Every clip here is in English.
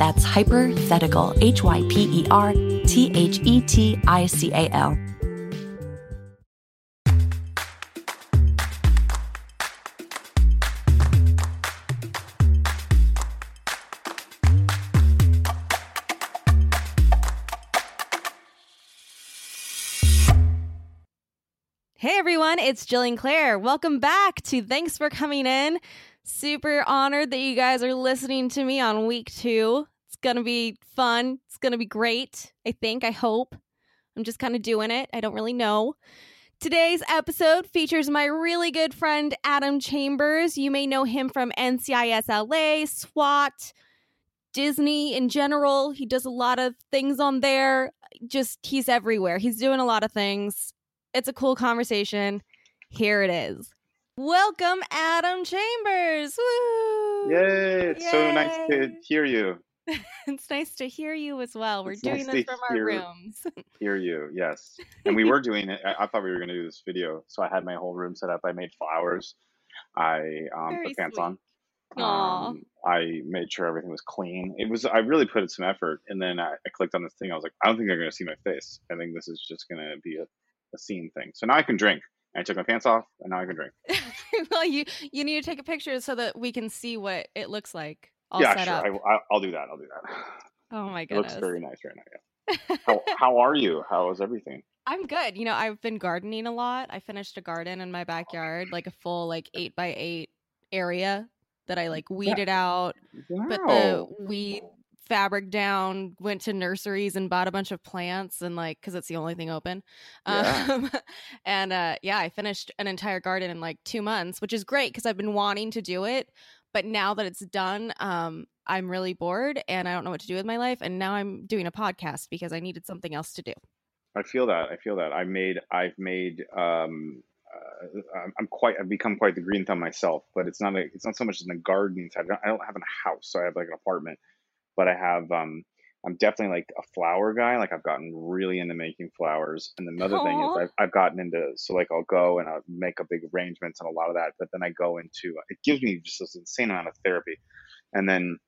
That's Hypothetical, H Y P E R T H E T I C A L. Hey everyone, it's Jillian Clare. Welcome back to Thanks for Coming In. Super honored that you guys are listening to me on week two. Gonna be fun. It's gonna be great. I think, I hope. I'm just kind of doing it. I don't really know. Today's episode features my really good friend Adam Chambers. You may know him from NCIS LA, SWAT, Disney in general. He does a lot of things on there. Just, he's everywhere. He's doing a lot of things. It's a cool conversation. Here it is. Welcome, Adam Chambers. Woo! Yay! It's so nice to hear you. it's nice to hear you as well. We're It's doing nice this from our rooms. Hear you, yes. And we were doing it. I, I thought we were going to do this video, so I had my whole room set up. I made flowers. I um, put pants sweet. on. Um, I made sure everything was clean. It was. I really put in some effort, and then I, I clicked on this thing. I was like, I don't think they're going to see my face. I think this is just going to be a, a scene thing. So now I can drink. I took my pants off, and now I can drink. well, you you need to take a picture so that we can see what it looks like all yeah, set sure. up. I, I'll- do that. I'll do that. oh my It looks very nice right now. Yeah. How, how are you? How is everything? I'm good. You know, I've been gardening a lot. I finished a garden in my backyard, like a full like eight by eight area that I like weeded out, put the Wow. weed fabric down, went to nurseries and bought a bunch of plants and like because it's the only thing open. Yeah. Um, and uh, yeah, I finished an entire garden in like two months, which is great because I've been wanting to do it. But now that it's done, um, I'm really bored and I don't know what to do with my life. And now I'm doing a podcast because I needed something else to do. I feel that. I feel that. I made. I've made. Um, uh, I'm- quite. I've become quite the green thumb myself, but it's not. A, it's not so much in the gardening side. I don't, I don't have a house, so I have like an apartment, but I have. Um, I'm definitely like a flower guy. Like I've gotten really into making flowers, and another thing is I've, I've gotten into. So like I'll go and I'll make a big arrangements and a lot of that, but then I go into. It gives me just this insane amount of therapy, and then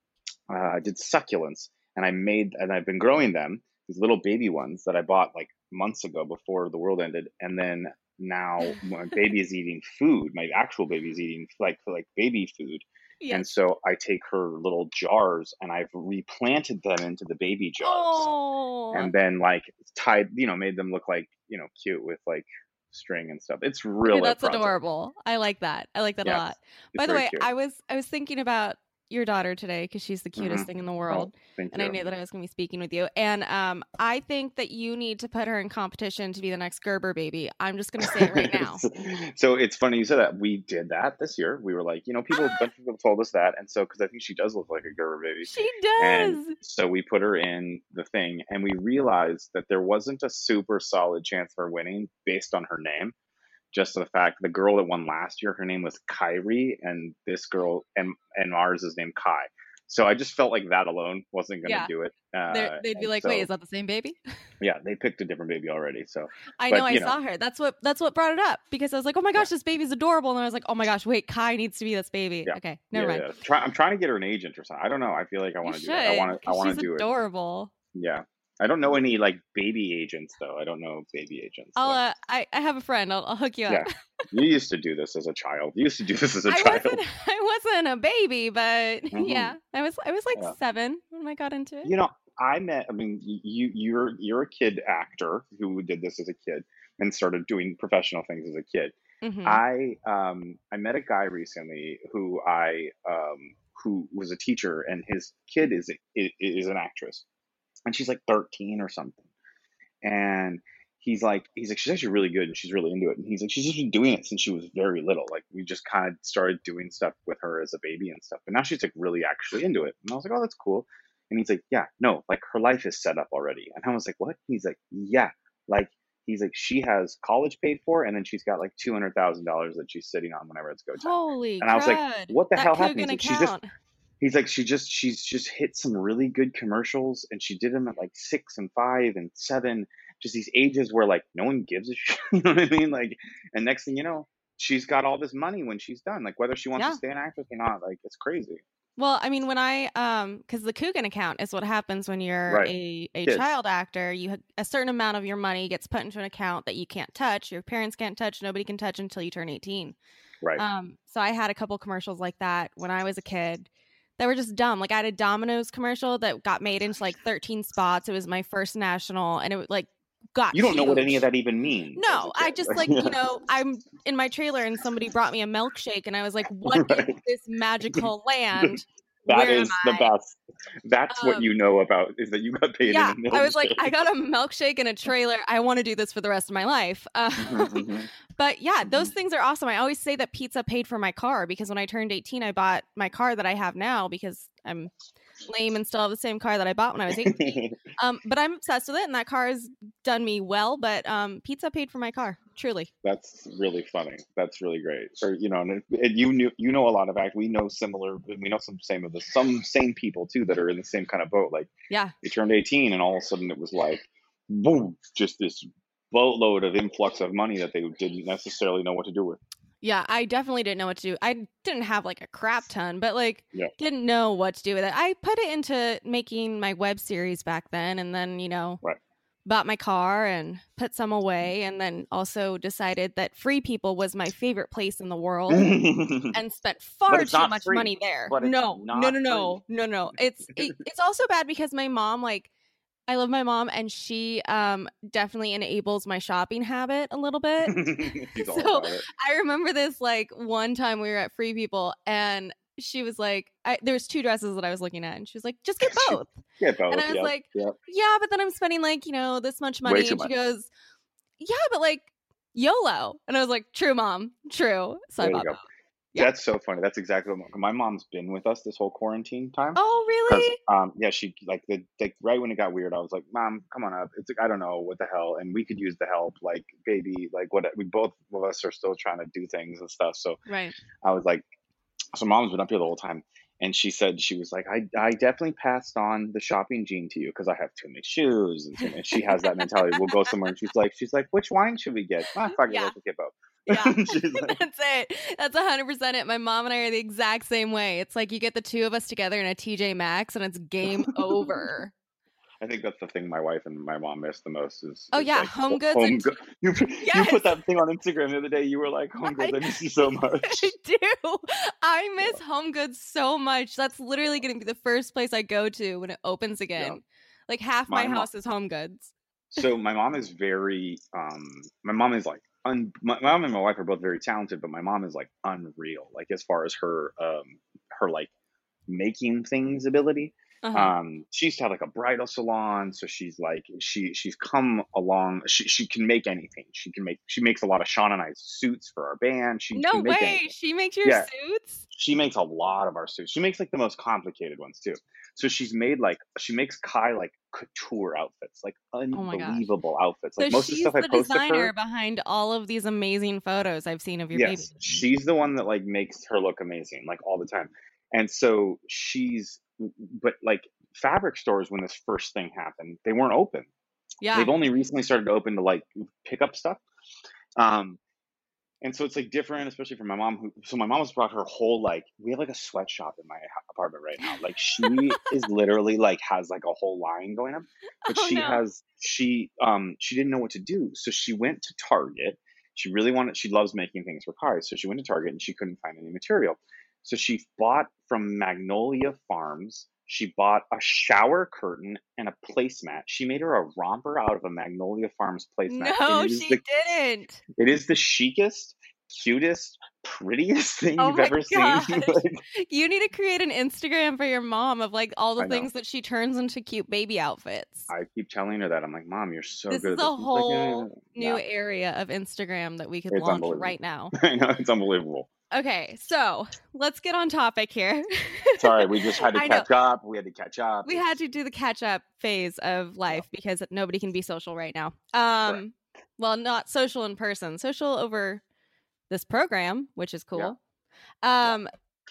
uh, I did succulents, and I made and I've been growing them these little baby ones that I bought like months ago before the world ended, and then now my baby is eating food. My actual baby is eating like like baby food, and so I take her little jars and I've replanted them into the baby jars, Oh, and then like tied, you know, made them look like you know cute with like string and stuff. It's Okay, really that's adorable. I like that. I like that Yeah, a lot. By the way, cute. I was I was thinking about your daughter today because she's the cutest Mhm. thing in the Oh, world. thank and I knew that I was going to be speaking with you. And um, I think that you need to put her in competition to be the next Gerber baby. I'm just going to say it right now. so it's funny you said that. We did that this year. We were like, you know, people, a bunch of people told us that, and so because I think she does look like a Gerber baby, she does. and so we put her in the thing, and we realized that there wasn't a super solid chance for winning based on her name. Just the fact the girl that won last year, her name was Kyrie, and this girl and and ours is named Kai. So I just felt like that alone wasn't going to Yeah. do it. Uh, They'd be like, "Wait, is that the same baby?" yeah, they picked a different baby already. So I But, know. I know. saw her. That's what. That's what brought it up because I was like, "Oh my gosh, this baby's adorable," and I was like, "Oh my gosh, wait, Kai needs to be this baby." Yeah. Okay, never yeah, mind. yeah. Try, I'm trying to get her an agent or something. I don't know. I feel like I want to do it. I want to. I want to she's do it. adorable. Yeah. I don't know any like baby agents though. I don't know baby agents. I'll. Uh, I. I have a friend. I'll, I'll hook you up. Yeah, you used to do this as a child. You used to do this as a I child. wasn't. I wasn't a baby, but Mhm. yeah, I was. I was like Yeah. seven when I got into it. You know, I met. I mean, you you're you're a kid actor who did this as a kid and started doing professional things as a kid. Mhm. I um I met a guy recently who I um who was a teacher and his kid is is, is an actress and she's like 13 or something. And he's like he's like she's actually really good and she's really into it. And he's like she's just been doing it since she was very little. Like we just kind of started doing stuff with her as a baby and stuff. But now she's like really actually into it. And I was like oh that's cool. And he's like yeah no like her life is set up already. And I was like what? He's like yeah. Like he's like she has college paid for and then she's got like two hundred thousand dollars that she's sitting on whenever it's go time. Holy And I was like, what the that hell happened? He's like, she's just-. He's like she just she's just hit some really good commercials and she did them at like six and five and seven, just these ages where like no one gives a shit. You know what I mean? Like, and next thing you know, she's got all this money when she's done. Like whether she wants Yeah. to stay an actress or not, like it's crazy. Well, I mean, when I um, because the Coogan account is what happens when you're Right. a a Kids. child actor. You a certain amount of your money gets put into an account that you can't touch. Your parents can't touch. Nobody can touch until you turn eighteen. Right. Um, so I had a couple commercials like that when I was a kid. That were just dumb. Like I had a Domino's commercial that got made into like 13 spots. It was my first national, and it like got. you don't know what any of that even means. No, I just like you know I'm in my trailer and somebody brought me a milkshake and I was like, "What is Right. this magical land?" That Where is the best. That's what Um, you know about is that you got paid. Yeah, I was like. I got a milkshake and a trailer. I want to do this for the rest of my life. Uh, Mhm, mhm. but yeah, those things are awesome. I always say that pizza paid for my car because when I turned 18, I bought my car that I have now because I'm lame and still have the same car that I bought when I was 18. um, but I'm obsessed with it, and that car has done me well. But um, pizza paid for my car, truly. That's really funny. That's really great. Or you know, and, it- you knew you know a lot of act. We know similar. We know some same of the some same people too that are in the same kind of boat. Like Yeah. they turned eighteen, and all of a sudden it was like, boom, just this boatload of influx of money that they didn't necessarily know what to do with. Yeah, I definitely didn't know what to do. I didn't have like a crap ton, but like Yeah. didn't know what to do with it. I put it into making my web series back then and then, you know, Right. bought my car and put some away and then also decided that Free People was my favorite place in the world and spent far too much free. money there. It's no, no, no, no, no, no. It's it, it's also bad because my mom like I love my mom and she um definitely enables my shopping habit a little bit. So. I remember this like one time we were at Free People and she was like, I, there was two dresses that I was looking at, and she was like, just get both. Yeah, both. and I was yep, like, yep. yeah, but then I'm spending like you know this much money, and she much. goes, yeah, but like YOLO, and I was like, true, mom, true. So There you bought. Yeah. That's so funny. That's exactly what my, my mom's been with us this whole quarantine time. Oh, really? um, yeah, she like the like right when it got weird, I was like, "Mom, come on up." It's like I don't know what the hell, and we could use the help. Like, baby, like what we both of us are still trying to do things and stuff. So Right. I was like, so mom's been up here the whole time, and she said she was like, I I definitely passed on the shopping gene to you because I have too many shoes, and, and she has that mentality. We'll go somewhere, and she's like, she's like, which wine should we get? Ah, fuck it, Yeah. let's get both. Yeah. like, That's it. That's 100% it. My mom and I are the exact same way. It's like you get the two of us together in a TJ Maxx and it's game over. I think that's the thing my wife and my mom miss the most is. Oh, is, yeah, like, home ho- goods and- go- you you put that thing on Instagram the other day. You were like, "Home goods, I miss you so much." I do. I miss Home Goods so much. That's literally going to be the first place I go to when it opens again. Like half my, My house is Home Goods. so my mom is very. Um, my mom is like. Un, my mom and my wife are both very talented, but my mom is like unreal. Like as far as her, um, her like making things ability. Uh-huh. Um, she used to have like a bridal salon, so she's like she she's come along. She she can make anything. She can make she makes a lot of Sean and I suits for our band. She no way. anything. She makes your Yeah. suits? She makes a lot of our suits. She makes like the most complicated ones too. So she's made like she makes Kai like couture outfits, like Oh unbelievable outfits. Like so most of the she's stuff the post of designer her. behind all of these amazing photos I've seen of your yes baby. she's the one that like makes her look amazing like all the time and so she's but like fabric stores when this first thing happened they weren't open. Yeah. they've only recently started to open to like pick up stuff. Um and so it's like different especially for my mom who so my mom has brought her whole like we have like a sweatshop in my apartment right now. Like she is literally like has like a whole line going up but Oh, she no. has she um she didn't know what to do. So she went to target. She really wanted she loves making things for cars so she went to target and she couldn't find any material so she bought from magnolia farms she bought a shower curtain and a placemat she made her a romper out of a magnolia farms placemat No, is she the, didn't. it is the chicest cutest prettiest thing Oh you've ever seen gosh. Like, You need to create an Instagram for your mom of like all the I know. things that she turns into cute baby outfits. i keep telling her that i'm like mom you're so This good is at a this She's like, "Yeah, whole New yeah." area of Instagram that we could It's launch right now. i know it's unbelievable Okay, so let's get on topic here. Sorry, we just had to catch up. We had to catch up. we had to do the catch up phase of life because nobody can be social right now. Um, well, not social in person, social over this program, which is cool. Um,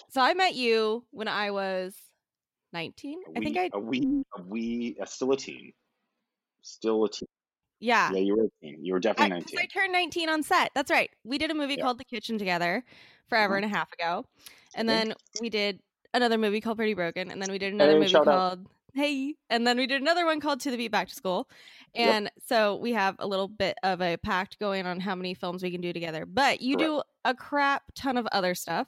so I met you when I was nineteen. I think I a wee, a wee, uh, still a teen, still a teen. Yeah. Yeah, you were a teen. You were definitely I, 'cause nineteen. I turned 19 on set. That's right. We did a movie Yeah. Mm-hmm. called The Kitchen together forever and a half ago. And Okay. then we did another movie called Pretty Broken. And then we did another Hey, movie shout out. called Hey. And then we did another one called To the Beat Back to School. Yep. And so we have a little bit of a pact going on how many films we can do together. But you do a crap ton of other stuff.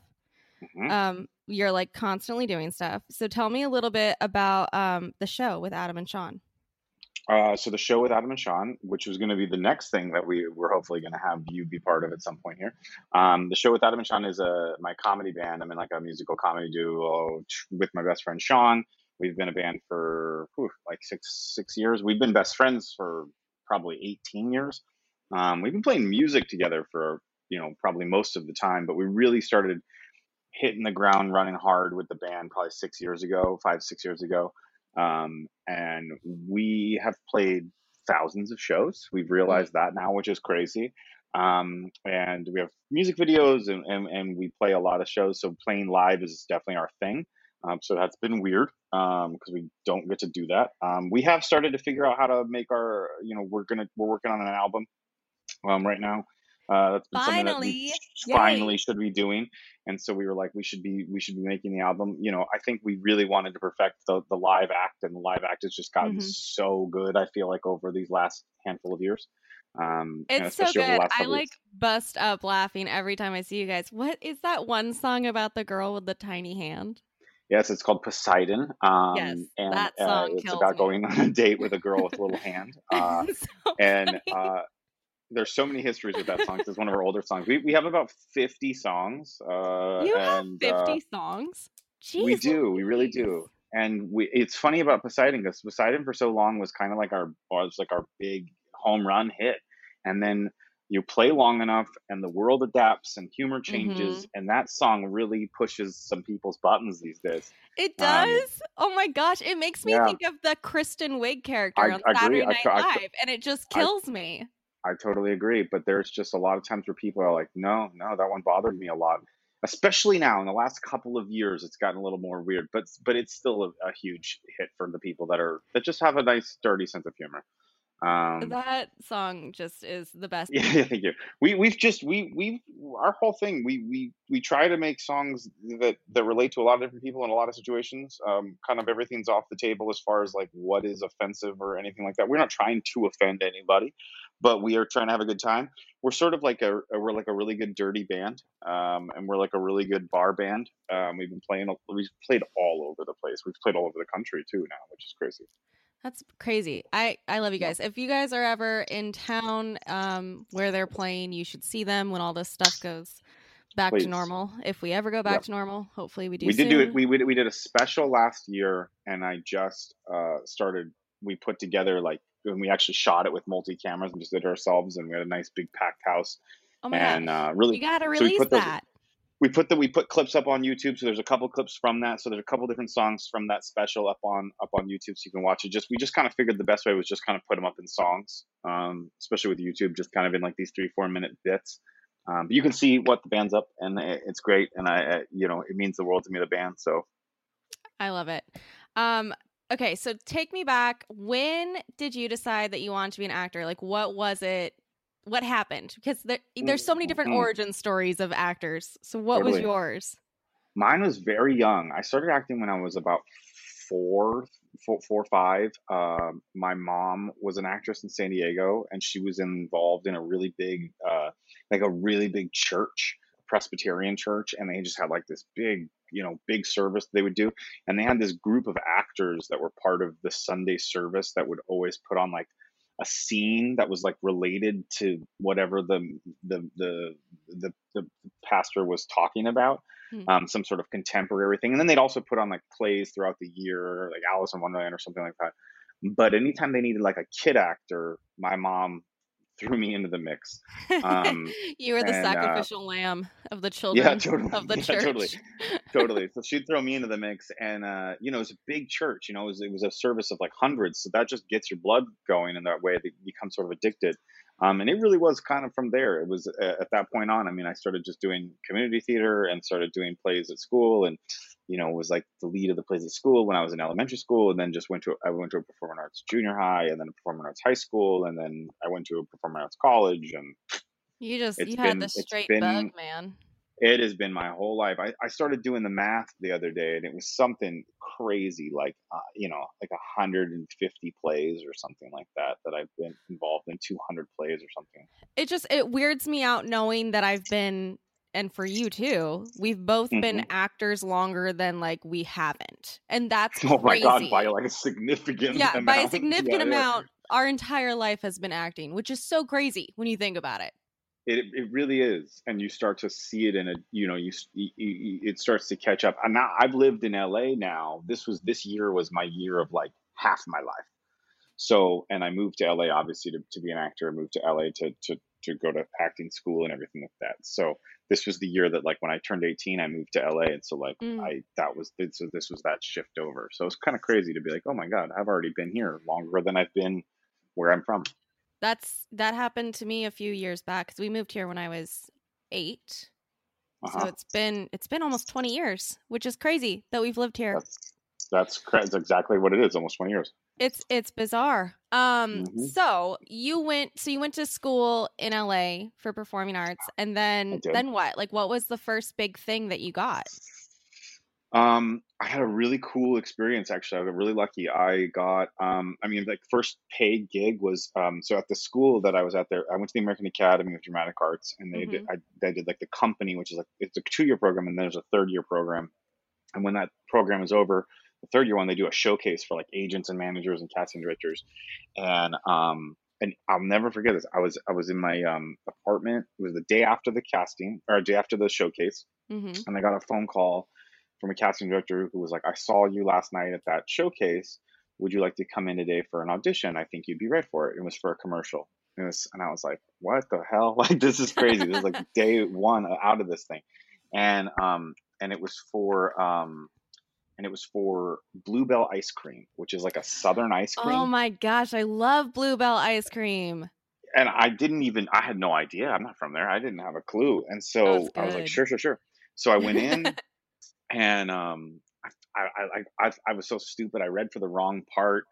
Mhm. Um, you're like constantly doing stuff. So tell me a little bit about um, the show with Adam and Sean. Uh, so the show with Adam and Sean, which was going to be the next thing that we were hopefully going to have you be part of at some point here. Um, the show with Adam and Sean is a my comedy band. I'm in like a musical comedy duo with my best friend Sean. We've been a band for whew, like six six years. We've been best friends for probably 18 years. Um, we've been playing music together for you know probably most of the time, but we really started hitting the ground running hard with the band probably six years ago, five six years ago um, and we have played thousands of shows. We've realized that now, which is crazy. Um, and we have music videos and, and, and we play a lot of shows. So playing live is definitely our thing. Um, so that's been weird because we don't get to do that. Um, we have started to figure out how to make our, you know, we're gonna we're working on an album um, right now. Uh, that's been something that we Finally. Yay. finally should be doing, and so we were like, we should be we should be making the album. You know, I think we really wanted to perfect the the live act, and the live act has just gotten Mhm. so good. I feel like over these last handful of years, um, It's so especially over the good. I like years. bust up laughing every time I see you guys. What is that one song about the girl with the tiny hand? Yes, it's called Poseidon. Um, Yes, and that uh, song it's about me. going on a date with a girl with a little hand. Uh, So and uh, there's so many histories with that song. It's one of our older songs. We we have about 50 songs. Uh, you have 50 uh, songs? Jeez we do. We really do. And we, it's funny about Poseidon because Poseidon for so long was kind of like our was like our big home run hit, and then you play long enough, and the world adapts, and humor changes, Mm-hmm. and that song really pushes some people's buttons these days. It Um, does? oh my gosh. It makes me yeah. think of the Kristen Wiig character I on agree. Saturday I Night I Live, and it just kills me. I totally agree, but there's just a lot of times where people are like, no, no, that one bothered me a lot. Especially now in the last couple of years, it's gotten a little more weird, but but it's still a, a huge hit for the people that are that just have a nice, dirty sense of humor. Um, that song just is the best. yeah, thank you. We we've just we we our whole thing we we we try to make songs that that relate to a lot of different people in a lot of situations. Um, kind of everything's off the table as far as like what is offensive or anything like that. We're not trying to offend anybody, but we are trying to have a good time. We're sort of like a, a we're like a really good dirty band, um, and we're like a really good bar band. Um, we've been playing we've played all over the place. We've played all over the country too now, which is crazy. That's crazy. I I love you guys. If you guys are ever in town um where they're playing, you should see them when all this stuff goes back Please. to normal. If we ever go back Yep. to normal, hopefully we do. we did do it. We, we we did a special last year, and I just uh, started. We put together like, and we actually shot it with multi cameras and just did it ourselves, and we had a nice big packed house, oh my and gosh. uh, really you gotta so we release put those- that. we put the we put clips up on YouTube. So there's a couple clips from that. So there's a couple different songs from that special up on up on YouTube, so you can watch it. Just we just kind of figured the best way was just kind of put them up in songs, um, especially with YouTube, just kind of in like these three four minute bits. Um, but you can see what the band's up, and it- it's great. And I, I, you know, it means the world to me. The band. So I love it. Um, okay, so take me back. When did you decide that you wanted to be an actor? Like, what was it? What happened? Because there, there's so many different Mhm. origin stories of actors. So, what was yours? Mine was very young. I started acting when I was about four, four, four five. Um, my mom was an actress in San Diego, and she was involved in a really big, uh, like a really big church, Presbyterian church, and they just had like this big, you know, big service they would do, and they had this group of actors that were part of the Sunday service that would always put on like a scene that was like related to whatever the the the the, the pastor was talking about Hmm. um, some sort of contemporary thing and then they'd also put on like plays throughout the year like alice in wonderland or something like that but anytime they needed like a kid actor my mom threw me into the mix. Um, you were the and, uh, sacrificial lamb of the children yeah totally. of the yeah, church. totally totally. So she'd throw me into the mix and uh, you know it was a big church you know it was, it was a service of like hundreds so that just gets your blood going in that way that you become sort of addicted. Um, and it really was kind of from there. It was uh, at that point on i mean i started just doing community theater and started doing plays at school and you know was like the lead of the plays at school when i was in elementary school and then just went to i went to a performing arts junior high and then a performing arts high school and then i went to a performing arts college and You just you had the straight been- bug, man. it has been my whole life. I, I started doing the math the other day, and it was something crazy, like uh, you know, like 150 plays or something like that. That I've been involved in 200 plays or something. It just it weirds me out knowing that I've been and for you too. We've both been Mhm. actors longer than like we haven't, and that's Oh my crazy. god, by like a significant yeah, amount. by a significant Yeah, yeah. amount. Our entire life has been acting, which is so crazy when you think about it. It it really is, and you start to see it in a you know you, you, you it starts to catch up. And now I've lived in LA now. This was this year was my year of like half my life. So and I moved to LA obviously to, to be an actor. I moved to LA to to to go to acting school and everything like that. So this was the year that like when I turned 18, I moved to LA, and so like Mm. I that was so this was that shift over. So it's kind of crazy to be like, oh my god, I've already been here longer than I've been where I'm from. That's that happened to me a few years back because we moved here when I was 8 So Uh-huh. it's been it's been almost twenty years, which is crazy that we've lived here. That's that's, that's exactly what it is. Almost 20 years. It's it's bizarre. Um Mhm. so you went so you went to school in LA for performing arts and then then what? Like what was the first big thing that you got? Um, I had a really cool experience actually. I got really lucky. I got um, I mean, like first paid gig was um, so at the school that I was at there. I went to the American Academy of Dramatic Arts, and they did I, they did like the company, which is like it's a two year program, and then there's a third year program. And when that program is over, the third year one, they do a showcase for like agents and managers and casting directors, and um, and I'll never forget this. I was I was in my um apartment. It was the day after the casting or day after the showcase, Mm-hmm. and I got a phone call from a casting director who was like, "I saw you last night at that showcase. Would you like to come in today for an audition? I think you'd be right for it." It was for a commercial, and, it was, and I was like, "What the hell? Like this is crazy. this is like day one out of this thing," and um and it was for um and it was for Bluebell ice cream, which is like a southern ice cream. Oh my gosh, I love Bluebell ice cream. and I didn't even I had no idea. I'm not from there. I didn't have a clue. And so I was like, sure, sure, sure. So I went in and um I I, I I I was so stupid. I read for the wrong part.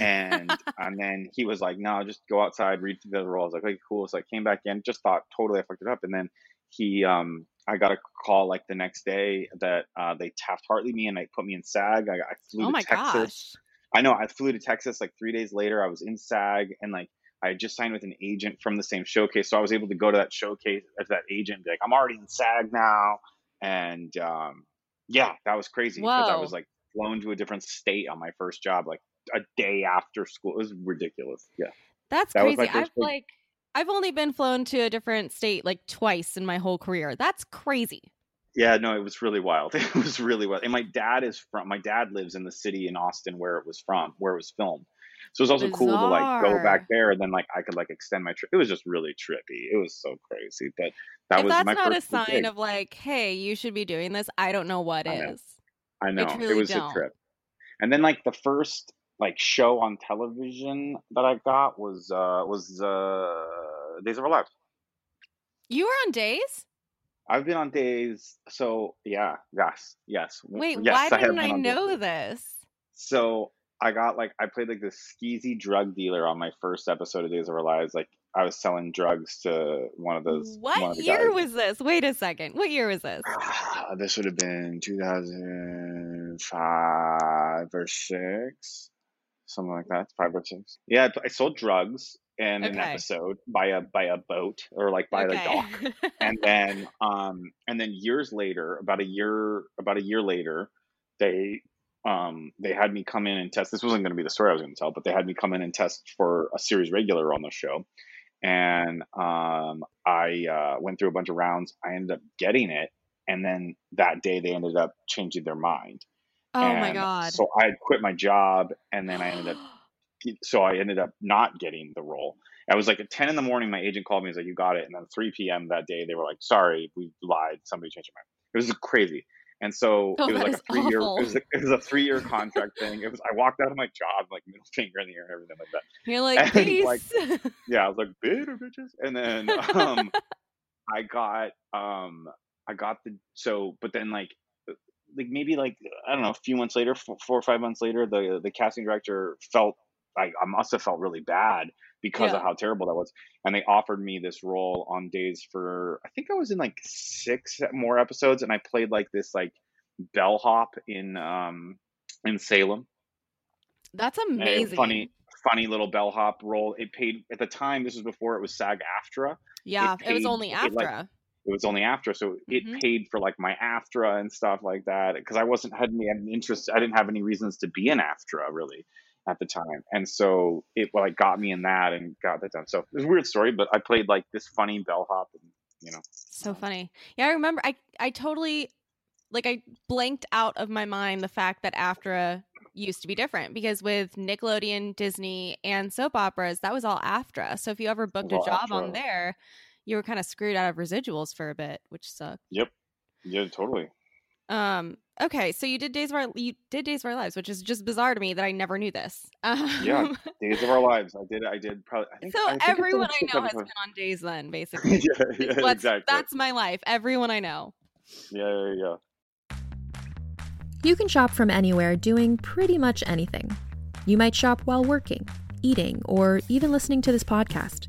and and then he was like, "No, just go outside, read for the role." Like, "Okay, cool." So I came back in, just thought totally I fucked it up, and then he, um, I got a call like the next day that uh, they Taft Hartley me and they put me in SAG. I, I flew oh to Texas. gosh. I know I flew to Texas like three days later. I was in SAG and like I had just signed with an agent from the same showcase, so I was able to go to that showcase as that agent be like, "I'm already in SAG now," and um, yeah, that was crazy because I was like flown to a different state on my first job, like a day after school. It was ridiculous. Yeah, That's That crazy. I've like I've only been flown to a different state like twice in my whole career. That's crazy. Yeah, no, it was really wild. It was really wild. And my dad is from. My dad lives in the city in Austin where it was from, where it was filmed. So it was also cool to like go back there and then like I could like extend my trip. It was just really trippy. It was so crazy. But that if was that's not a sign gig. of like, hey, you should be doing this, I don't know what I know. is. I know it truly was don't. a trip. And then like the first like show on television that I got was uh was uh Days of Our Lives. You were on days? I've been on days. So yeah, yes, yes. Wait, yes, why have didn't I know this? So I got like I played like this skeezy drug dealer on my first episode of Days of Our Lives. Like I was selling drugs to one of those. What of year guys. was this? Wait a second. What year was this? this would have been 2005 or six, something like that. Five or six. Yeah, I sold drugs in an episode by a by a boat or like by the dock and then um and then years later about a year about a year later they um they had me come in and test this wasn't going to be the story i was going to tell but they had me come in and test for a series regular on the show and um i uh went through a bunch of rounds i ended up getting it and then that day they ended up changing their mind oh my And god. so i had quit my job and then i ended up so I ended up not getting the role. I was like at 10 in the morning, my agent called me, he's like, you got it. And then 3 p.m. that day, they were like, sorry, we lied. Somebody changed their mind. It was crazy. And so Oh, it was like a three year, it was, a, it was a three year contract thing. It was, I walked out of my job, like middle finger in the air and everything like that. You're like, and, peace. like, Yeah. I was like, bitter bitches. And then, um, I got, um, I got the, so, but then like, like maybe like, I don't know, a few months later, four, or five months later, the, the casting director felt like I must have felt really bad because Yeah. of how terrible that was. And they offered me this role on days for I think I was in like six more episodes and I played like this like bellhop in um in Salem. That's A amazing. funny funny little bellhop role. It paid at the time, this was before it was SAG AFTRA. Yeah, it, was paid- only it, like. It was only after, so it Mhm. paid for like my AFTRA and stuff like that. Because I wasn't had any had interest. I didn't have any reasons to be in AFTRA really at the time, and so it like got me in that and got that done. So it was a weird story, but I played like this funny bellhop, and you know, So funny. Yeah, I remember I I totally like I blanked out of my mind the fact that AFTRA used to be different because with Nickelodeon, Disney, and soap operas, that was all AFTRA. So if you ever booked a job AFTRA. on there, you were kind of screwed out of residuals for a bit, which sucked. yep, yeah, totally. Um. Okay, so you did Days of Our you did Days of Our Lives, which is just bizarre to me that I never knew this. Um, Yeah, Days of Our Lives. I did. I did probably. I think, so I think everyone I know has been on Days then, basically. yeah, yeah, It's what's- exactly. That's my life. Everyone I know. yeah, yeah, yeah. You can shop from anywhere doing pretty much anything. You might shop while working, eating, or even listening to this podcast.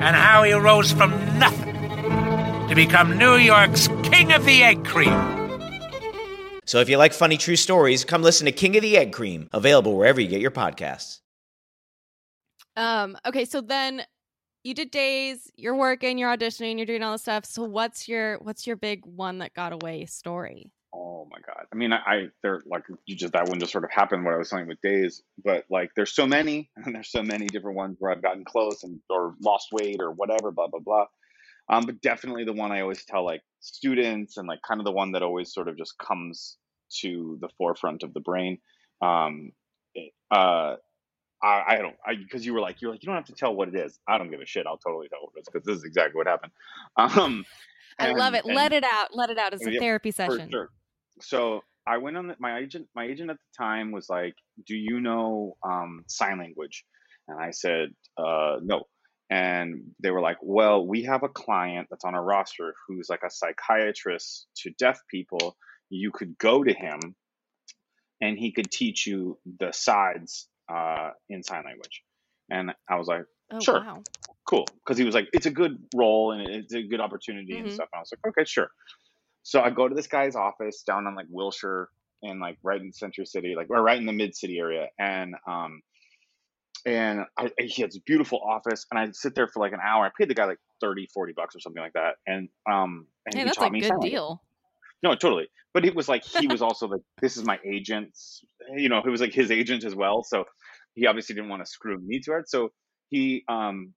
and how he rose from nothing to become New York's King of the Egg Cream. So if you like funny true stories, come listen to King of the Egg Cream, available wherever you get your podcasts. Um, okay, so then you did days, you're working, you're auditioning, you're doing all this stuff. So what's your what's your big one that got away story? Oh my god! I mean, I, I there like you just that one just sort of happened. What I was saying with days, but like there's so many, and there's so many different ones where I've gotten close and or lost weight or whatever, blah blah blah. Um, but definitely the one I always tell like students and like kind of the one that always sort of just comes to the forefront of the brain. Um, uh, I, I don't, I because you were like you're like you don't have to tell what it is. I don't give a shit. I'll totally tell what it is because this is exactly what happened. Um, I love it. Let it out. Let it out. It's a Yeah, therapy for session. sure. So I went on the, my agent. My agent at the time was like, "Do you know um, sign language?" And I said, uh, "No." And they were like, "Well, we have a client that's on our roster who's like a psychiatrist to deaf people. You could go to him, and he could teach you the sides uh, in sign language." And I was like, Oh Sure. wow. cool because he was like it's a good role and it's a good opportunity and Mhm. stuff and i was like okay sure so i go to this guy's office down on like wilshire and like right in century city like or right in the mid city area and um and I, he has a beautiful office and i sit there for like an hour i paid the guy like 30 40 bucks or something like that and um and Hey, he that's taught a me good deal. No, totally. But it was like he was also like, this is my agent. You know, it was like his agent as well. So he obviously didn't want to screw me to it. So he um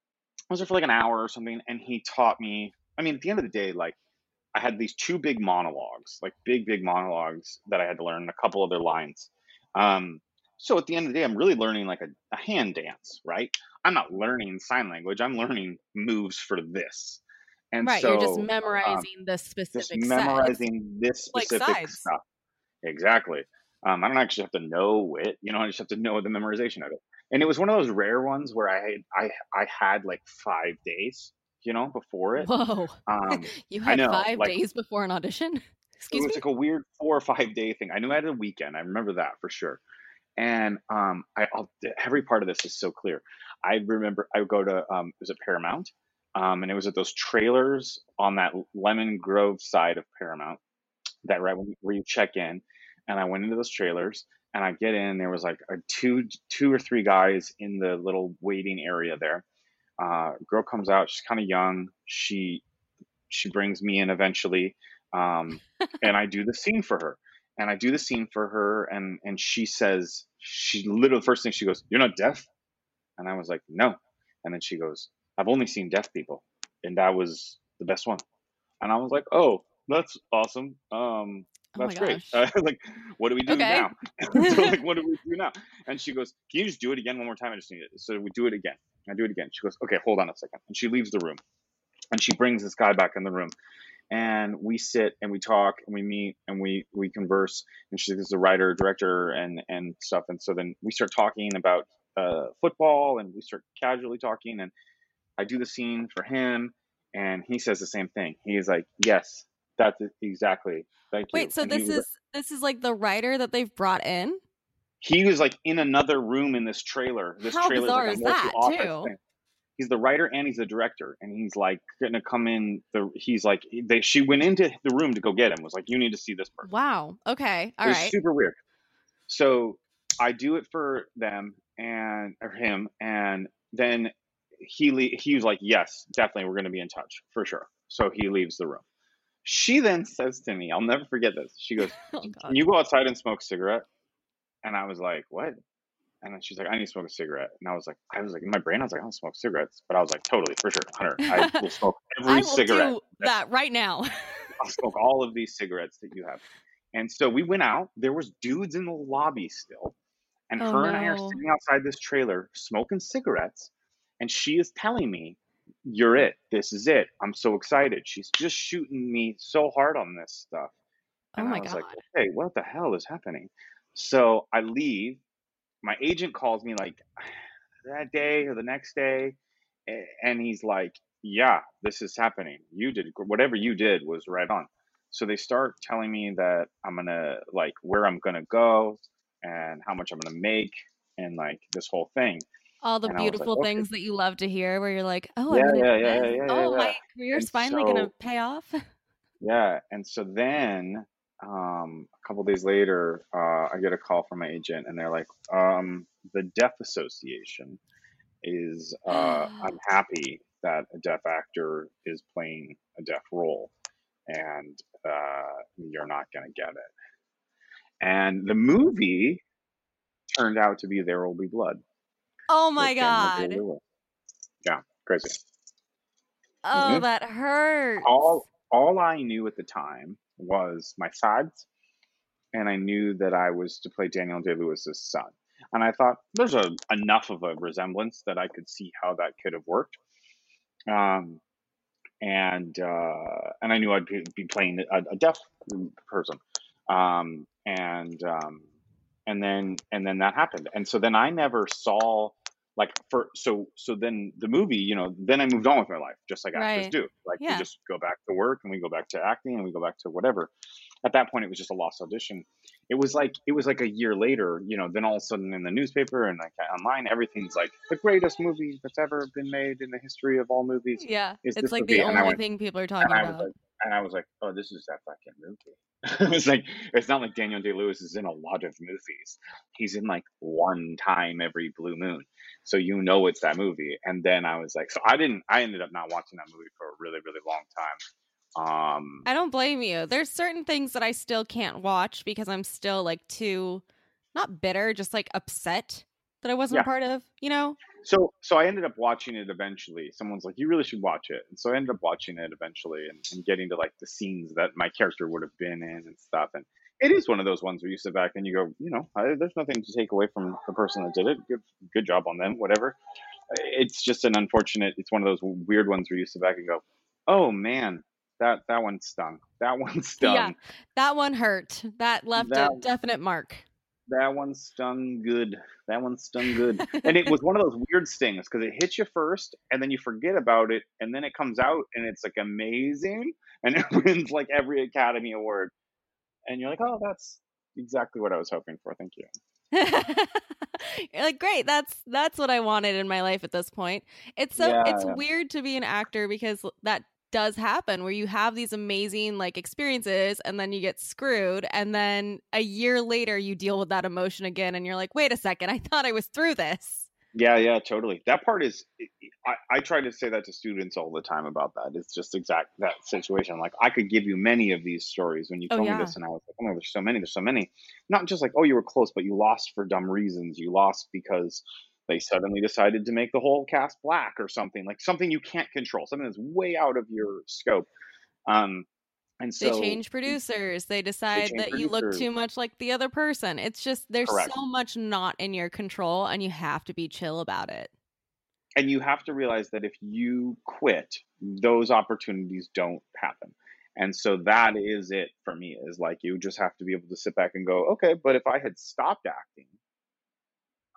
was there for like an hour or something, and he taught me. I mean, at the end of the day, like I had these two big monologues, like big, big monologues that I had to learn, and a couple other lines. Um, so at the end of the day, I'm really learning like a, a hand dance, right? I'm not learning sign language. I'm learning moves for this. And right. so, you're just um, memorizing the specific just memorizing this Like specific sides. stuff. Exactly. Um, I don't actually have to know it, you know. I just have to know the memorization of it. And it was one of those rare ones where I had I I had like five days, you know, before it. Whoa. Um, You had know, five like- days before an audition? Excuse it was me? like a weird four or five day thing. I knew I had a weekend. I remember that for sure. And um, I I'll, every part of this is so clear. I remember I would go to um, it was at Paramount, um, and it was at those trailers on that Lemon Grove side of Paramount. That right when, where you check in, and I went into those trailers, and I get in. There was like a two two or three guys in the little waiting area there. Uh, girl comes out. She's kind of young. She she brings me in eventually um, and I do the scene for her. And I do the scene for her, and and she says she literally the first thing she goes, "You're not deaf," and I was like, "No," and then she goes, "I've only seen deaf people, and that was the best one," and I was like, "Oh, that's awesome. Um, Oh that's great. Uh, like, what do we do Okay. now? so like, what do we do now? And she goes, "Can you just do it again one more time? I just need it." So we do it again. I do it again. She goes, "Okay, hold on a second. and she leaves the room, and she brings this guy back in the room, and we sit and we talk and we meet and we we converse. And she's a writer, director, and and stuff. And so then we start talking about uh, football, and we start casually talking. And I do the scene for him, and he says the same thing. He's like, "Yes, that's exactly." Thank you. Wait, so And this was- is this is like the writer that they've brought in? he was like in another room in this trailer. This How trailer bizarre like is that, too? thing. He's the writer and he's the director, and he's like gonna come in. The he's like they. She went into the room to go get him. Was like, you need to see this person. Wow. Okay. All right. super weird. So I do it for them and or him, and then he le- he was like, yes, definitely, we're gonna be in touch for sure. So he leaves the room. She then says to me, I'll never forget this. She goes, Oh, can you go outside and smoke a cigarette? And I was like, what? And then she's like, I need to smoke a cigarette. And I was like, I was like, in my brain, I was like, I don't smoke cigarettes. But I was like, totally, for sure, Hunter. I will smoke every I will cigarette. do that right now. I'll smoke all of these cigarettes that you have. And so we went out. There was dudes in the lobby still. And Oh, her and I are sitting outside this trailer smoking cigarettes. And she is telling me, You're it. This is it. I'm so excited. She's just shooting me so hard on this stuff. Oh my I was like, God. okay, what the hell is happening? So I leave. My agent calls me like that day or the next day. And he's like, yeah, this is happening. You did whatever you did was right on. So they start telling me that I'm going to like where I'm going to go and how much I'm going to make and like this whole thing. All the And like, beautiful "Okay." things that you love to hear, where you're like, "Oh, Yeah, I'm gonna yeah, yeah, yeah, yeah, oh, my career's And finally gonna pay off." Yeah, and so then um, a couple days later, uh, I get a call from my agent, and they're like, um, "The Deaf Association is uh, happy that a deaf actor is playing a deaf role, and uh, you're not going to get it." And the movie turned out to be There Will Be Blood. Oh my god. Yeah, crazy. Oh, Mhm. that hurts. all all I knew at the time was my sides, and I knew that I was to play Daniel Day Lewis's son. And I thought there's a enough of a resemblance that I could see how that could have worked. Um, and uh, and I knew I'd be, be playing a, a deaf person. Um, and um, and then and then that happened. And so then I never saw like for so so then the movie you know then i moved on with my life just like actors Right. do like Yeah. we just go back to work and we go back to acting and we go back to whatever at that point it was just a lost audition it was like it was like a year later you know then all of a sudden in the newspaper and like online everything's like the greatest movie that's ever been made in the history of all movies Yeah, it's like movie. the only went- thing people are talking about. like, and I was like, oh, this is that fucking movie. it's like it's not like Daniel Day Lewis is in a lot of movies. He's in like one time every blue moon, so you know it's that movie. And then I was like, so I didn't. I ended up not watching that movie for a really, really long time. Um, I don't blame you. There's certain things that I still can't watch because I'm still like too not bitter, just like upset that I wasn't Yeah. part of, you know? So so I ended up watching it eventually. Someone's like, you really should watch it, and so I ended up watching it eventually and, and getting to like the scenes that my character would have been in and stuff. And it is one of those ones where you sit back and you go, you know, I, there's nothing to take away from the person that did it. Good good job on them, whatever. It's just an unfortunate. It's one of those weird ones where you sit back and go, oh man, that that one stung. That one stung. Yeah. That one hurt. That left a definite mark. That one stung good. That one stung good. and it was one of those weird stings because it hits you first and then you forget about it and then it comes out and it's like amazing and it wins like every Academy Award. And you're like, oh, that's exactly what I was hoping for. Thank you. You're like, great, that's that's what I wanted in my life at this point. It's so Yeah, it's weird to be an actor because that does happen where you have these amazing like experiences and then you get screwed and then a year later you deal with that emotion again and you're like, wait a second, I thought I was through this. Yeah, yeah, totally. That part is, I, I try to say that to students all the time about that. It's just exact that situation. Like, I could give you many of these stories when you Oh, told yeah. me this, and I was like, oh, no, there's so many, there's so many. Not just like, oh, you were close, but you lost for dumb reasons. You lost because they suddenly decided to make the whole cast black or something, like something you can't control, something that's way out of your scope. Um, and so they change producers. They decide change that you look too much like the other person. It's just there's Correct. so much not in your control and you have to be chill about it. and you have to realize that if you quit those opportunities don't happen and so that is it for me is like you just have to be able to sit back and go okay but if i had stopped acting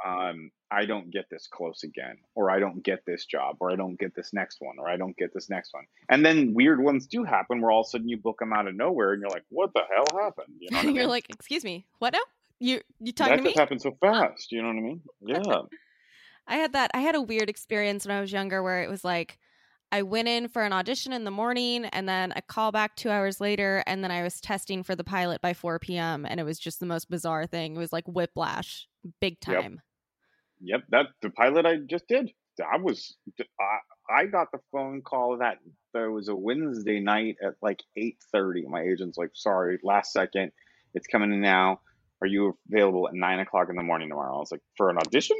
um i don't get this close again or i don't get this job or i don't get this next one or i don't get this next one and then weird ones do happen where all of a sudden you book them out of nowhere and you're like what the hell happened You know what you're mean? like, excuse me, what now? You you talking that to me? just happened so fast you know what i mean yeah I had that. I had a weird experience when I was younger where it was like I went in for an audition in the morning and then a call back two hours later, and then I was testing for the pilot by 4 p.m. and it was just the most bizarre thing. It was like whiplash, big Yep. time. Yep, that the pilot I just did. I was I, I got the phone call that there was a Wednesday night at like eight thirty. My agent's like, "Sorry, last second, it's coming in now. Are you available at nine o'clock in the morning tomorrow?" I was like, "For an audition?"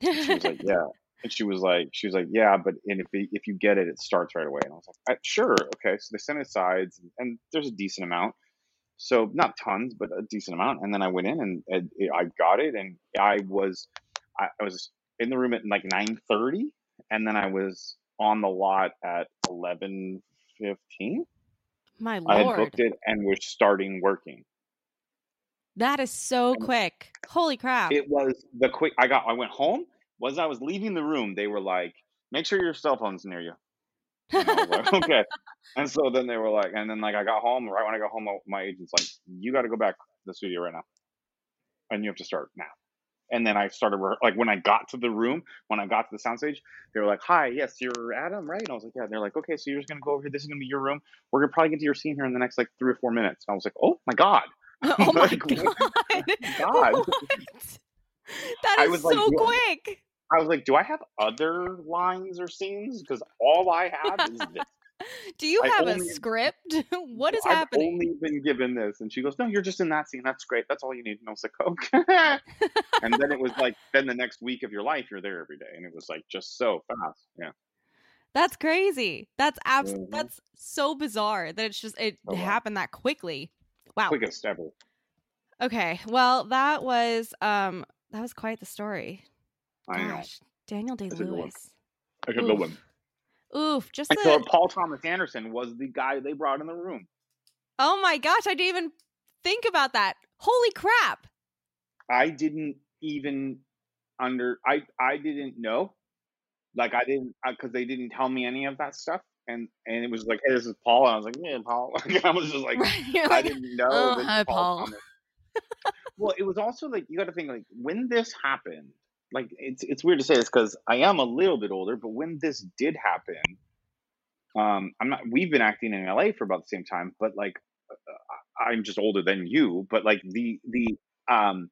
She was like, "Yeah." And she was like, "She was like, yeah, but and if it- if you get it, it starts right away." And I was like, "Sure, okay." So they sent it sides, and there's a decent amount. So not tons, but a decent amount. And then I went in and, and I got it, and I was I, I was in the room at like nine thirty, and then I was on the lot at eleven fifteen. My lord! I had booked it and we're starting working. that is so quick! Holy crap! It was the quick. I got. I went home. Was I was leaving the room, they were like, "Make sure your cell phone's near you." And like, okay. And so then they were like, and then like I got home. Right when I got home, my agent's like, "You got to go back to the studio right now, and you have to start now." And then I started like when I got to the room, when I got to the soundstage, they were like, "Hi, yes, you're Adam, right?" And I was like, "Yeah." And they're like, "Okay, so you're just gonna go over here. This is gonna be your room. We're gonna probably get to your scene here in the next like three or four minutes." And I was like, "Oh my god." Oh my Like, god. God. What? That I was so "What?" quick. I was like, "Do I have other lines or scenes? Because all I have is this." Do you I have a script? what is happening? I've only been given this. And she goes, No, you're just in that scene. That's great. That's all you need. And I was like, Okay. and then it was like, then the next week of your life, you're there every day. And it was like just so fast. Yeah. That's crazy. That's abs- Mhm. that's so bizarre that it's just it Oh, wow. happened that quickly. Wow. Quickest ever. Okay. Well, that was um that was quite the story. I know. Gosh, Daniel Day That's a good one. Lewis. That's a good one. Oof, just the so Paul Thomas Anderson was the guy they brought in the room. Oh my gosh, I didn't even think about that. Holy crap. I didn't even under I I didn't know. Like I didn't because they didn't tell me any of that stuff. And and it was like, hey, this is Paul. And I was like, yeah, Paul. I was just like, You're I didn't know. "Oh, hi, Paul." Thomas. well, it was also like you got to think like when this happened. Like it's it's weird to say this because I am a little bit older, but when this did happen, um, I'm not. We've been acting in LA for about the same time, but like uh, I'm just older than you. But like the the um,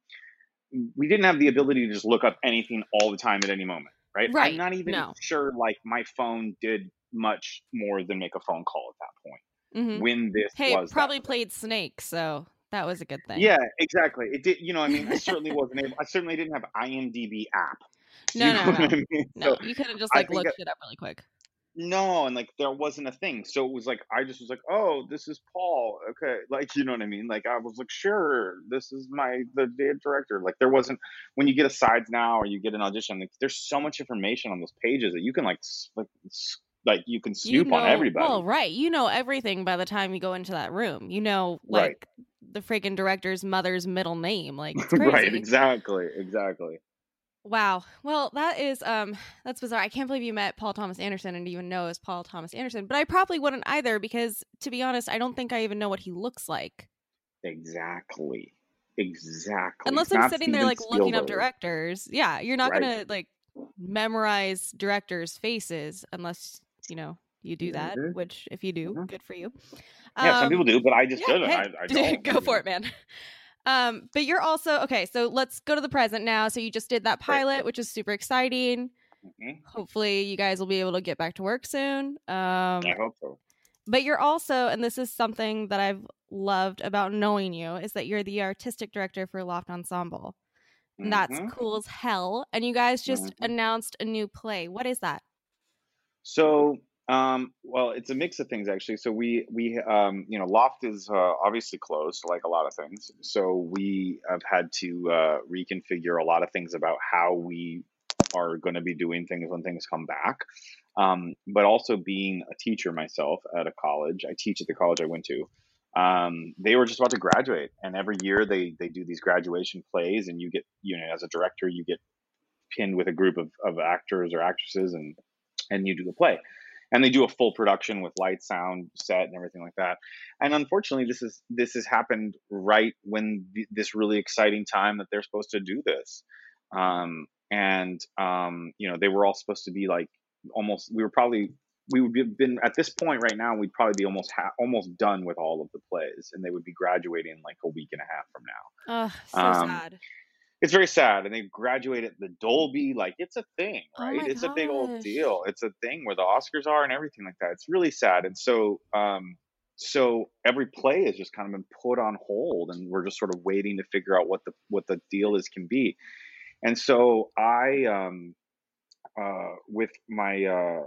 we didn't have the ability to just look up anything all the time at any moment, right? Right, I'm not even no. sure like my phone did much more than make a phone call at that point Mhm. when this Hey, was probably played Snake, so that was a good thing. yeah, exactly. It did. You know, I mean, I certainly wasn't able. I certainly didn't have IMDb app. No, You no, know what no. I mean? No, So you could have just like looked that- it up really quick. no, and like there wasn't a thing. So it was like I just was like, oh, this is Paul. Okay, like you know what I mean. Like I was like, sure, this is my the dead director. Like there wasn't when you get a sides now or you get an audition. Like there's so much information on those pages that you can like like, like you can You snoop on everybody. Well, right. You know everything by the time you go into that room. You know, Right. The freaking director's mother's middle name. Like right? Exactly. Exactly. Wow. Well, that is um that's bizarre. I can't believe you met Paul Thomas Anderson and even know is Paul Thomas Anderson. But I probably wouldn't either because to be honest, I don't think I even know what he looks like. Exactly. Exactly. Unless It's I'm sitting there Steven like looking up directors. Yeah, you're not Right. gonna like memorize directors' faces unless, you know, you do that, Mhm. which if you do, Mhm. good for you. Yeah, some people Um, do, but I just yeah, didn't. hey, I, I don't. go for it, man. Um, but you're also okay. So let's go to the present now. So you just did that pilot, which is super exciting. Mhm. Hopefully, you guys will be able to get back to work soon. Um, I hope so. but you're also, and this is something that I've loved about knowing you, is that you're the artistic director for Loft Ensemble. And that's cool as hell. And you guys just Mhm. announced a new play. What is that? So, um, well, it's a mix of things actually. So we we um, you know, Loft is uh, obviously closed, like a lot of things. So we have had to uh, reconfigure a lot of things about how we are going to be doing things when things come back. Um, but also being a teacher myself at a college, I teach at the college I went to. Um, they were just about to graduate, and every year they they do these graduation plays, and you get you know as a director you get pinned with a group of, of actors or actresses, and and you do the play and they do a full production with light sound set and everything like that. And unfortunately this is this has happened right when th- this really exciting time that they're supposed to do this. Um, and um, you know they were all supposed to be like almost we were probably we would have been at this point right now we'd probably be almost ha- almost done with all of the plays and they would be graduating like a week and a half from now. Oh, so Um, sad. It's very sad and they graduate at the dolby like it's a thing Oh right? My it's a big old deal. It's a thing where the oscars are and everything like that. It's really sad and so um so every play has just kind of been put on hold and we're just sort of waiting to figure out what the what the deal is can be. And so i um uh with my uh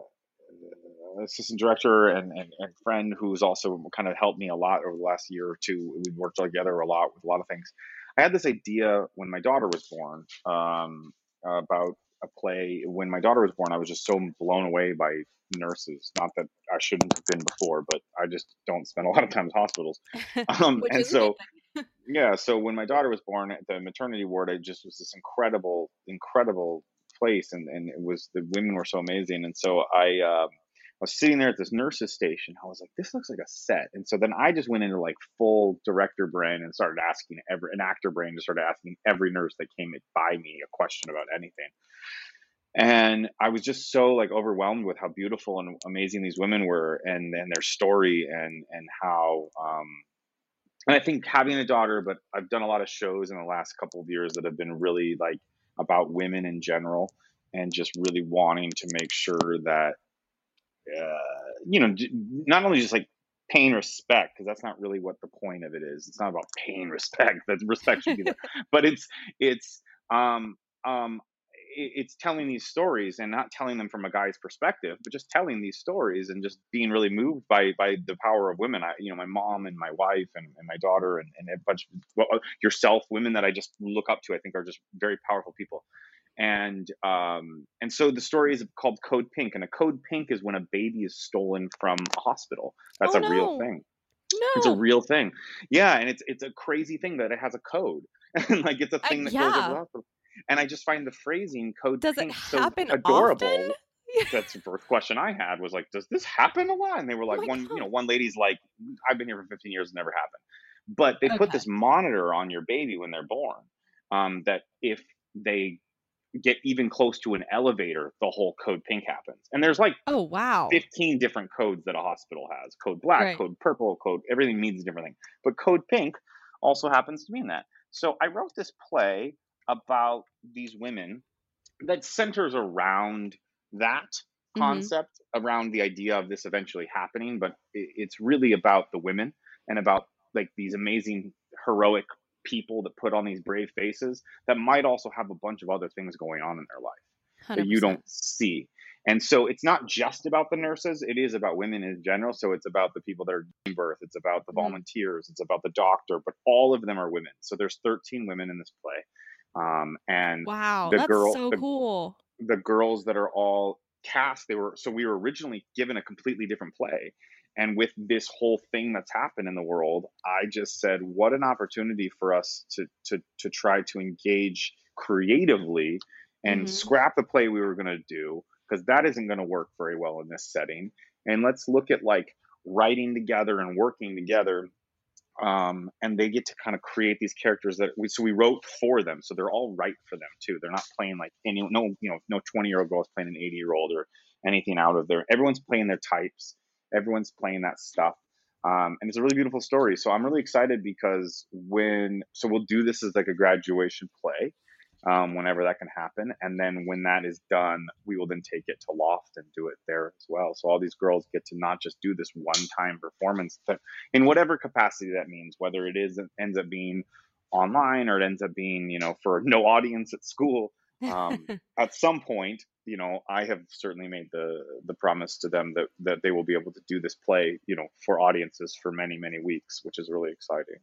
assistant director and, and, and friend who's also kind of helped me a lot over the last year or two we've worked together a lot with a lot of things I had this idea when my daughter was born um, about a play. When my daughter was born, I was just so blown away by nurses. Not that I shouldn't have been before, but I just don't spend a lot of time in hospitals. Um, and so, yeah, so when my daughter was born at the maternity ward, it just was this incredible, incredible place, and and it was the women were so amazing, and so I. Uh, was sitting there at this nurse's station. I was like, this looks like a set. And so then I just went into like full director brain and started asking every an actor brain just started asking every nurse that came by me a question about anything. And I was just so like overwhelmed with how beautiful and amazing these women were and and their story and and how um and I think having a daughter, but I've done a lot of shows in the last couple of years that have been really like about women in general and just really wanting to make sure that uh, you know not only just like paying respect because that's not really what the point of it is it's not about paying respect that respect should be there but it's it's um um it's telling these stories and not telling them from a guy's perspective, but just telling these stories and just being really moved by by the power of women. I, you know, my mom and my wife and, and my daughter and, and a bunch of well, yourself, women that I just look up to. I think are just very powerful people and um, and so the story is called Code Pink, and a Code Pink is when a baby is stolen from a hospital. That's Oh, a real thing. No. It's a real thing. Yeah, and it's it's a crazy thing that it has a code, and like it's a Uh, thing that goes over the hospital. And I just find the phrasing Code Does it Pink so adorable. often? That's the first question I had was like, does this happen a lot? And they were like, my one, you know, one lady's like, I've been here for 15 years, it never happened. But they put this monitor on your baby when they're born, um, that if they get even close to an elevator, the whole code pink happens. And there's like Oh wow. 15 different codes that a hospital has code black, Right. code purple, code everything means a different thing. But code pink also happens to mean that. So I wrote this play about these women that centers around that Mhm. concept, around the idea of this eventually happening. But it's really about the women and about like these amazing, heroic people that put on these brave faces that might also have a bunch of other things going on in their life that you don't see. And so it's not just about the nurses, it is about women in general. So it's about the people that are giving birth, it's about the Mhm. volunteers, it's about the doctor, but all of them are women. So there's 13 women in this play. Um, and Wow, the that's girl- so the- cool. the girls that are all cast, they were so we were originally given a completely different play. And with this whole thing that's happened in the world, I just said, what an opportunity for us to to to try to engage creatively and Mhm. scrap the play we were going to do because that isn't going to work very well in this setting. And let's look at like writing together and working together um, and they get to kind of create these characters that we so we wrote for them so they're all right for them too they're not playing like any no you know no 20 year old girl is playing an 80 year old or anything out of there everyone's playing their types everyone's playing that stuff um, and it's a really beautiful story so i'm really excited because when so we'll do this as like a graduation play um, whenever that can happen. And then when that is done, we will then take it to Loft and do it there as well. So all these girls get to not just do this one time performance, but in whatever capacity that means, whether it is ends up being online or it ends up being, you know, for no audience at school. Um, at some point, you know, I have certainly made the the promise to them that that they will be able to do this play, you know, for audiences for many many weeks, which is really exciting.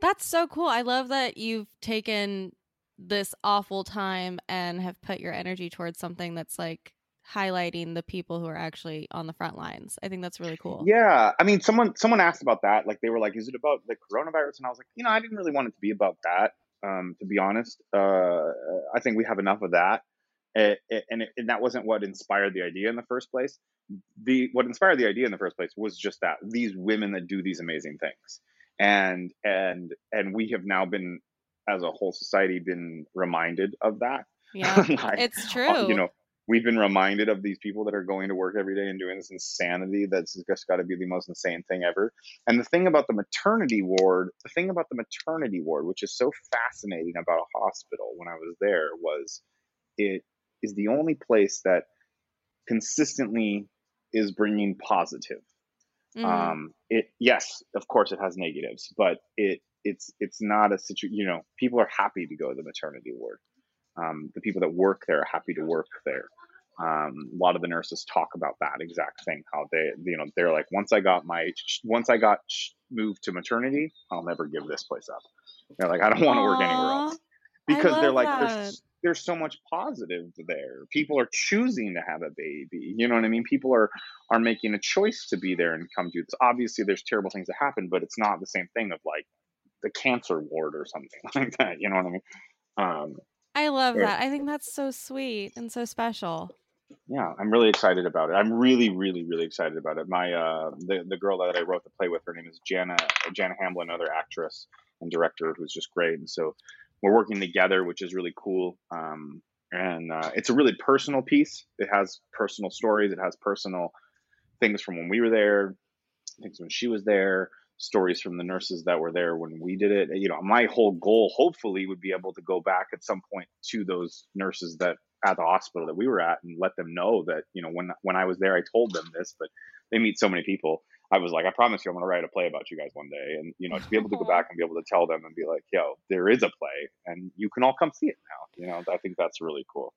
That's so cool. I love that you've taken this awful time and have put your energy towards something that's like highlighting the people who are actually on the front lines. I think that's really cool. Yeah, I mean, someone someone asked about that. Like they were like, "Is it about the coronavirus?" And I was like, you know, I didn't really want it to be about that. Um, to be honest, uh, I think we have enough of that, it, it, and it, and that wasn't what inspired the idea in the first place. The what inspired the idea in the first place was just that these women that do these amazing things, and and and we have now been, as a whole society, been reminded of that. Yeah, Like, it's uh, true. You know, we've been reminded of these people that are going to work every day and doing this insanity that's just got to be the most insane thing ever. And the thing about the maternity ward, the thing about the maternity ward, which is so fascinating about a hospital when I was there, was it is the only place that consistently is bringing positive. Mhm. Um, it yes, of course, it has negatives, but it it's it's not a situation. You know, people are happy to go to the maternity ward. Um, the people that work there are happy to work there. Um, a lot of the nurses talk about that exact thing. How they, you know, they're like, once I got my, once I got moved to maternity, I'll never give this place up. They're like, I don't want to work anywhere else because they're like, that. there's there's so much positive there. People are choosing to have a baby. You know what I mean? People are are making a choice to be there and come do this. Obviously, there's terrible things that happen, but it's not the same thing of like the cancer ward or something like that. You know what I mean? Um, I love Yeah. that. I think that's so sweet and so special. yeah, I'm really excited about it. I'm really, really, really excited about it. My uh, the the girl that I wrote the play with, her name is Jana Jana Hamblin, another actress and director who's just great. And so we're working together, which is really cool. Um, and uh, it's a really personal piece. It has personal stories. It has personal things from when we were there, things when she was there, stories from the nurses that were there when we did it. You know, my whole goal, hopefully, would be able to go back at some point to those nurses that at the hospital that we were at and let them know that you know when when I was there, I told them this, but they meet so many people. I was like, I promise you, I'm going to write a play about you guys one day, and you know, to be able to go back and be able to tell them and be like, yo, there is a play, and you can all come see it now. You know, I think that's really cool.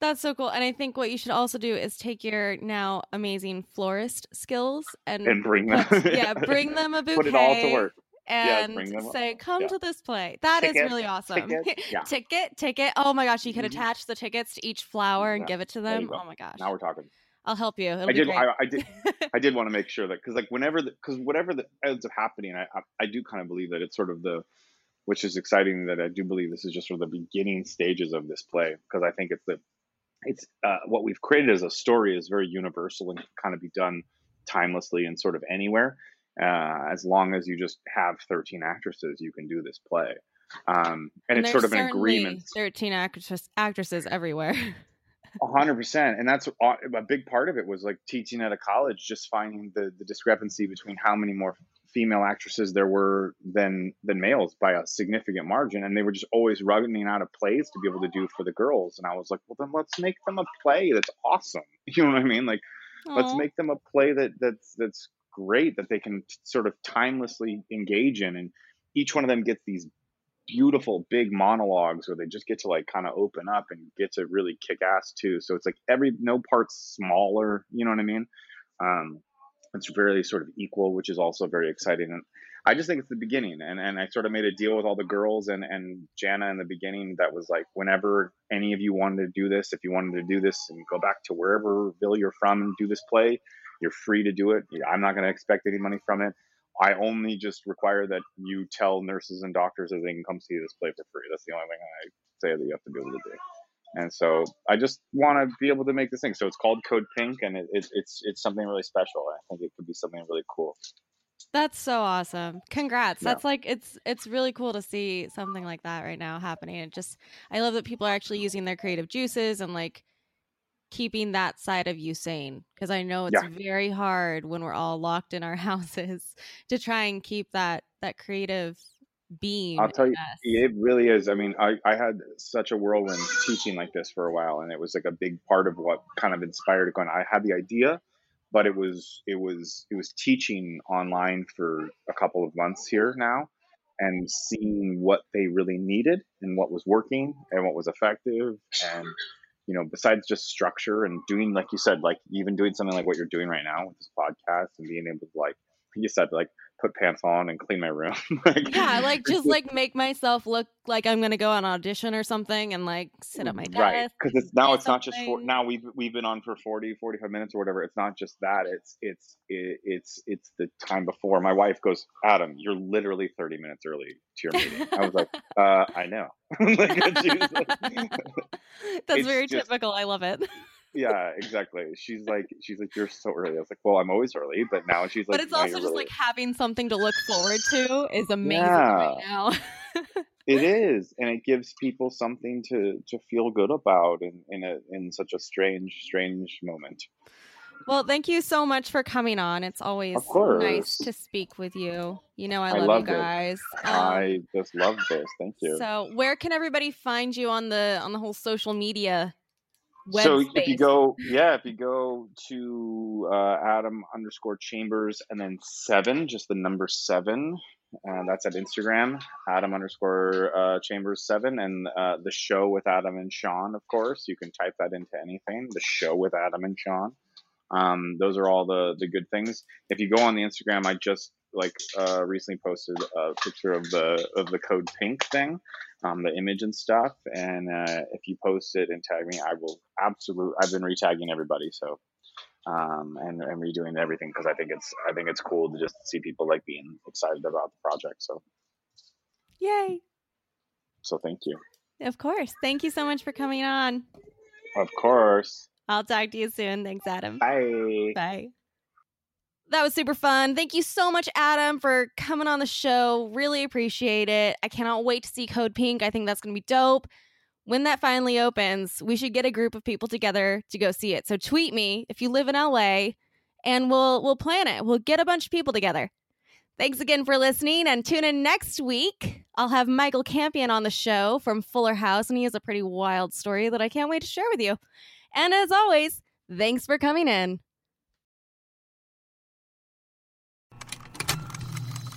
That's so cool. And I think what you should also do is take your now amazing florist skills and, and bring them, put, yeah, bring them a bouquet. Put it all to work and yes, say, "Come yeah. to this play." That ticket, is really awesome. Ticket, yeah. ticket, ticket. Oh my gosh, you could mm-hmm. attach the tickets to each flower and yeah. give it to them. Oh my gosh. Now we're talking. I'll help you. It'll I did. I, I, did. I did want to make sure that because like whenever because whatever that ends up happening, I, I, I do kind of believe that it's sort of the, which is exciting that I do believe this is just sort of the beginning stages of this play because I think it's the, it's uh, what we've created as a story is very universal and can kind of be done timelessly and sort of anywhere. Uh, as long as you just have 13 actresses, you can do this play. Um, and, and it's sort of an agreement. 13 actresses, actresses everywhere. hundred percent, and that's a big part of it was like teaching at a college, just finding the the discrepancy between how many more female actresses there were than than males by a significant margin, and they were just always running out of plays to be able to do for the girls. And I was like, well, then let's make them a play that's awesome. You know what I mean? Like, Aww. let's make them a play that that's that's great that they can sort of timelessly engage in, and each one of them gets these beautiful big monologues where they just get to like kind of open up and get to really kick ass too. So it's like every no part's smaller, you know what I mean? Um, it's very sort of equal, which is also very exciting. And I just think it's the beginning. And and I sort of made a deal with all the girls and and Jana in the beginning that was like whenever any of you wanted to do this, if you wanted to do this and go back to wherever Ville you're from and do this play, you're free to do it. I'm not going to expect any money from it. I only just require that you tell nurses and doctors that they can come see this play for free. That's the only thing I say that you have to be able to do. And so I just want to be able to make this thing. So it's called Code Pink, and it, it, it's it's something really special. I think it could be something really cool. That's so awesome. Congrats. Yeah. That's like it's it's really cool to see something like that right now happening. It just I love that people are actually using their creative juices and like keeping that side of you sane because I know it's yeah. very hard when we're all locked in our houses to try and keep that that creative being. I'll tell you, it really is. I mean, I, I had such a whirlwind teaching like this for a while, and it was like a big part of what kind of inspired it going. I had the idea, but it was it was it was teaching online for a couple of months here now and seeing what they really needed and what was working and what was effective and you know, besides just structure and doing, like you said, like even doing something like what you're doing right now with this podcast and being able to, like you said, like put pants on and clean my room. like, yeah, like just like make myself look like I'm gonna go on audition or something and like sit at my desk. Right, because it's now it's something. not just for now we've we've been on for 40, 45 minutes or whatever. It's not just that. It's it's it, it's it's the time before. My wife goes, Adam, you're literally 30 minutes early to your meeting. I was like, uh, I know. like, That's very just, typical. I love it yeah, exactly. She's like, she's like, you're so early. I was like, well, I'm always early, but now she's like, but it's also just like having something to look forward to is amazing yeah, right now. it is, and it gives people something to to feel good about in in a in such a strange, strange moment. Well, thank you so much for coming on. It's always nice to speak with you. You know, I, I love, you guys. Um, I just love this. Thank you. So, where can everybody find you on the on the whole social media Web so space. if you go, yeah, if you go to uh, Adam underscore Chambers and then seven, just the number seven, uh, that's at Instagram, Adam underscore uh, Chambers seven, and uh, the show with Adam and Sean, of course. You can type that into anything. The show with Adam and Sean. Um, those are all the the good things. If you go on the Instagram, I just like uh, recently posted a picture of the of the code pink thing, um, the image and stuff. And uh, if you post it and tag me, I will absolutely. I've been retagging everybody, so um, and and redoing everything because I think it's I think it's cool to just see people like being excited about the project. So, yay! So thank you. Of course, thank you so much for coming on. Of course. I'll talk to you soon. Thanks, Adam. Bye. Bye. That was super fun. Thank you so much, Adam, for coming on the show. Really appreciate it. I cannot wait to see Code Pink. I think that's going to be dope. When that finally opens, we should get a group of people together to go see it. So tweet me if you live in LA and we'll we'll plan it. We'll get a bunch of people together. Thanks again for listening and tune in next week. I'll have Michael Campion on the show from Fuller House and he has a pretty wild story that I can't wait to share with you. And as always, thanks for coming in.